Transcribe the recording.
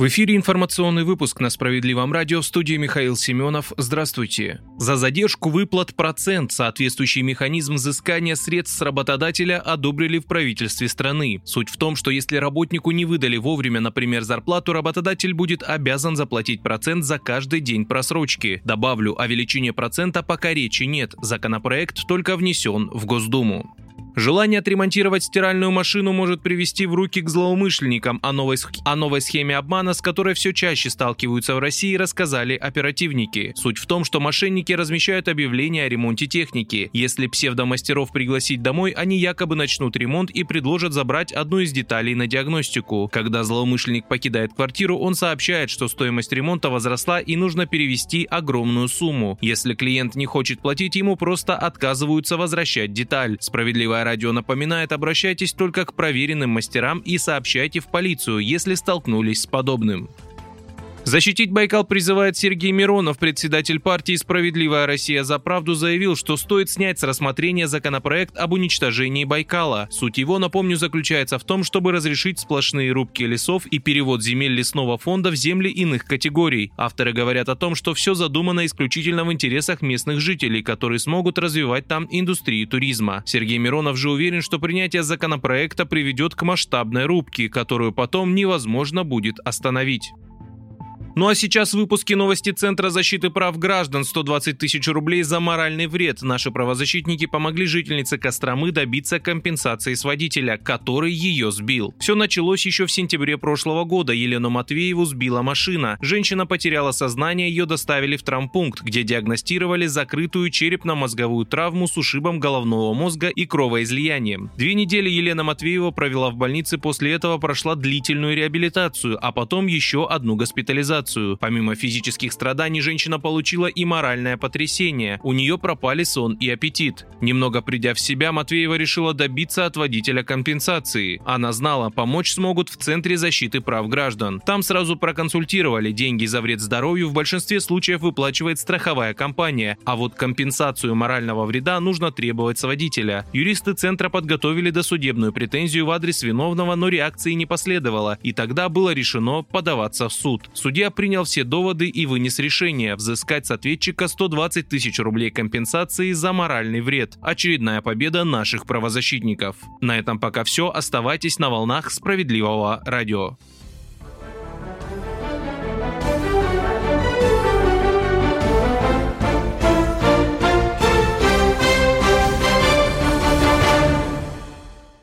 В эфире информационный выпуск на Справедливом радио в студии Михаил Семенов. Здравствуйте. За задержку выплат процент соответствующий механизм взыскания средств с работодателя одобрили в правительстве страны. Суть в том, что если работнику не выдали вовремя, например, зарплату, работодатель будет обязан заплатить процент за каждый день просрочки. Добавлю, о величине процента пока речи нет. Законопроект только внесен в Госдуму. Желание отремонтировать стиральную машину может привести в руки к злоумышленникам. О новой, о новой схеме обмана, с которой все чаще сталкиваются в России, рассказали оперативники. Суть в том, что мошенники размещают объявления о ремонте техники. Если псевдомастеров пригласить домой, они якобы начнут ремонт и предложат забрать одну из деталей на диагностику. Когда злоумышленник покидает квартиру, он сообщает, что стоимость ремонта возросла и нужно перевести огромную сумму. Если клиент не хочет платить, ему просто отказываются возвращать деталь. Справедливая радио напоминает, обращайтесь только к проверенным мастерам и сообщайте в полицию, если столкнулись с подобным. Защитить Байкал призывает Сергей Миронов. Председатель партии «Справедливая Россия за правду» заявил, что стоит снять с рассмотрения законопроект об уничтожении Байкала. Суть его, напомню, заключается в том, чтобы разрешить сплошные рубки лесов и перевод земель лесного фонда в земли иных категорий. Авторы говорят о том, что все задумано исключительно в интересах местных жителей, которые смогут развивать там индустрию туризма. Сергей Миронов же уверен, что принятие законопроекта приведет к масштабной рубке, которую потом невозможно будет остановить. Ну а сейчас в выпуске новости Центра защиты прав граждан 120 тысяч рублей за моральный вред. Наши правозащитники помогли жительнице Костромы добиться компенсации с водителя, который ее сбил. Все началось еще в сентябре прошлого года. Елену Матвееву сбила машина. Женщина потеряла сознание, ее доставили в травмпункт, где диагностировали закрытую черепно-мозговую травму с ушибом головного мозга и кровоизлиянием. Две недели Елена Матвеева провела в больнице, после этого прошла длительную реабилитацию, а потом еще одну госпитализацию операцию. Помимо физических страданий, женщина получила и моральное потрясение. У нее пропали сон и аппетит. Немного придя в себя, Матвеева решила добиться от водителя компенсации. Она знала, помочь смогут в Центре защиты прав граждан. Там сразу проконсультировали, деньги за вред здоровью в большинстве случаев выплачивает страховая компания, а вот компенсацию морального вреда нужно требовать с водителя. Юристы Центра подготовили досудебную претензию в адрес виновного, но реакции не последовало, и тогда было решено подаваться в суд. Судья принял все доводы и вынес решение взыскать с ответчика 120 тысяч рублей компенсации за моральный вред. Очередная победа наших правозащитников. На этом пока все. Оставайтесь на волнах справедливого радио.